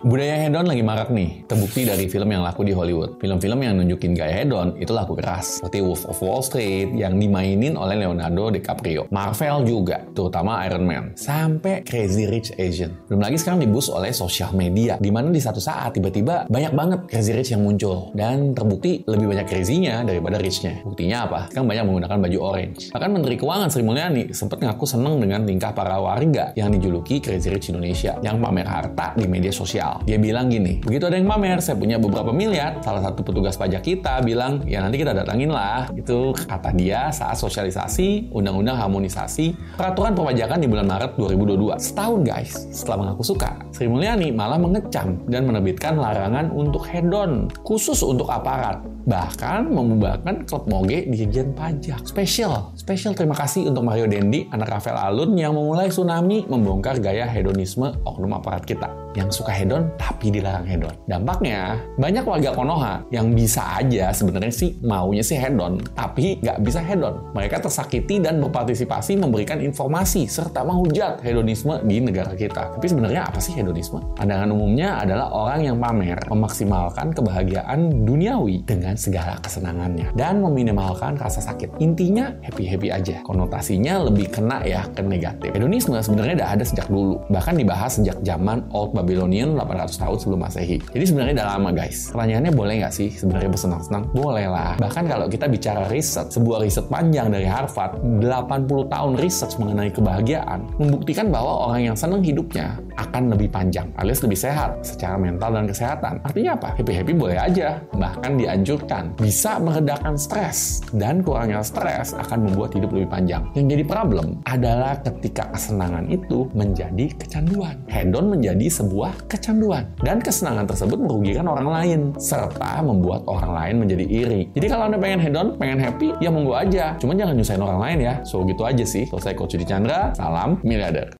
Budaya hedon lagi marak nih, terbukti dari film yang laku di Hollywood. Film-film yang nunjukin gaya hedon itu laku keras, seperti Wolf of Wall Street yang dimainin oleh Leonardo DiCaprio. Marvel juga, terutama Iron Man. Sampai Crazy Rich Asian. Belum lagi sekarang dibus oleh sosial media, di mana di satu saat tiba-tiba banyak banget Crazy Rich yang muncul. Dan terbukti lebih banyak crazy-nya daripada rich-nya. Buktinya apa? Sekarang banyak menggunakan baju orange. Bahkan Menteri Keuangan Sri Mulyani sempat ngaku seneng dengan tingkah para warga yang dijuluki Crazy Rich Indonesia, yang pamer harta di media sosial. Dia bilang gini, begitu ada yang pamer, saya punya beberapa miliar, salah satu petugas pajak kita bilang, ya nanti kita datangin lah. Itu kata dia saat sosialisasi Undang-Undang Harmonisasi Peraturan Perpajakan di bulan Maret 2022. Setahun guys, setelah mengaku suka, Sri Mulyani malah mengecam dan menerbitkan larangan untuk hedon, khusus untuk aparat. Bahkan membubarkan klub moge di Dijen Pajak. Spesial, spesial terima kasih untuk Mario Dendi, anak Rafael Alun yang memulai tsunami membongkar gaya hedonisme oknum aparat kita yang suka hedon tapi dilarang hedon. Dampaknya, banyak warga Konoha yang bisa aja sebenarnya sih maunya sih hedon, tapi nggak bisa hedon. Mereka tersakiti dan berpartisipasi memberikan informasi serta menghujat hedonisme di negara kita. Tapi sebenarnya apa sih hedonisme? Pandangan umumnya adalah orang yang pamer, memaksimalkan kebahagiaan duniawi dengan segala kesenangannya, dan meminimalkan rasa sakit. Intinya happy-happy aja. Konotasinya lebih kena ya ke negatif. Hedonisme sebenarnya udah ada sejak dulu, bahkan dibahas sejak zaman Old Babylonian 800 tahun sebelum Masehi. Jadi sebenarnya udah lama guys. Pertanyaannya boleh nggak sih sebenarnya bersenang-senang? Boleh lah. Bahkan kalau kita bicara riset, sebuah riset panjang dari Harvard, 80 tahun riset mengenai kebahagiaan, membuktikan bahwa orang yang senang hidupnya akan lebih panjang, alias lebih sehat secara mental dan kesehatan. Artinya apa? Happy-happy boleh aja. Bahkan dianjurkan. Bisa meredakan stres. Dan kurangnya stres akan membuat hidup lebih panjang. Yang jadi problem adalah ketika kesenangan itu menjadi kecanduan. Hedon menjadi sebuah kecanduan. Dan kesenangan tersebut merugikan orang lain. Serta membuat orang lain menjadi iri. Jadi kalau Anda pengen hedon, pengen happy, ya monggo aja. Cuman jangan nyusahin orang lain ya. So gitu aja sih. Selesai Coach Chandra, salam miliarder.